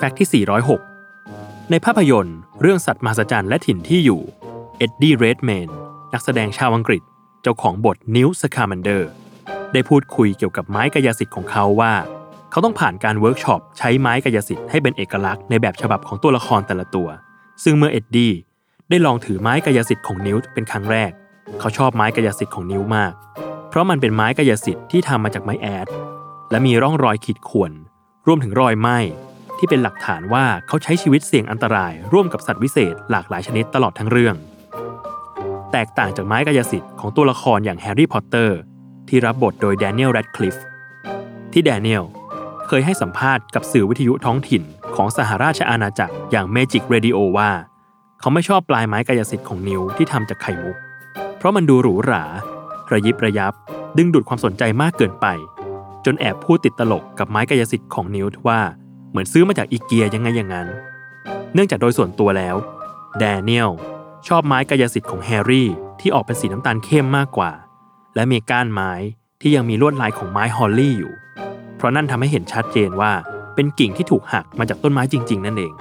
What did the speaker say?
Fact ที่ 406 ในภาพยนตร์ เรื่องสัตว์มหัศจรรย์และถิ่นที่อยู่ เอ็ดดี้ เรดเมย์น นักแสดงชาวอังกฤษ เจ้าของบทนิวท์ สคามันเดอร์ ได้พูดคุยเกี่ยวกับไม้กายสิทธิ์ของเขาว่า เขาต้องผ่านการเวิร์กช็อปใช้ไม้กายสิทธิ์ให้เป็นเอกลักษณ์ในแบบฉบับของตัวละครแต่ละตัว ซึ่งเมื่อเอ็ดดี้ได้ลองถือไม้กายสิทธิ์ของนิวท์เป็นครั้งแรก เขาชอบไม้กายสิทธิ์ของนิวท์มาก เพราะมันเป็นไม้กายสิทธิ์ที่ทำมาจากไม้แอชและมีร่องรอยขีดข่วนรวมถึงรอยไหม้ ที่เป็นหลักฐานว่าเขาใช้ชีวิตเสี่ยงอันตราย ร่วมกับสัตว์วิเศษหลากหลายชนิดตลอดทั้งเรื่อง แตกต่างจากไม้กายสิทธิ์ของตัวละครอย่างแฮร์รี่พอตเตอร์ที่รับบทโดยแดเนียลแรดคลิฟที่แดเนียลเคยให้สัมภาษณ์กับสื่อวิทยุท้องถิ่นของสหราชอาณาจักรอย่าง Magic Radio ว่า เขาไม่ชอบปลายไม้กายสิทธิ์ของนิวท์ที่ทำจากไข่มุก เพราะมันดูหรูหรา ระยิบระยับ ดึงดูดความสนใจมากเกินไป จนแอบพูดติดตลกกับไม้กายสิทธิ์ของนิวท์ว่า เหมือนซื้อมาจากอีเกียยังไงอย่างนั้น เนื่องจากโดยส่วนตัวแล้วแดเนียลชอบไม้กายสิทธิ์ของแฮร์รี่ที่ออกเป็นสีน้ำตาลเข้มมากกว่า และมีก้านไม้ที่ยังมีลวดลายของไม้ฮอลลี่อยู่ เพราะนั่นทำให้เห็นชัดเจนว่าเป็นกิ่งที่ถูกหักมาจากต้นไม้จริง ๆ นั่นเอง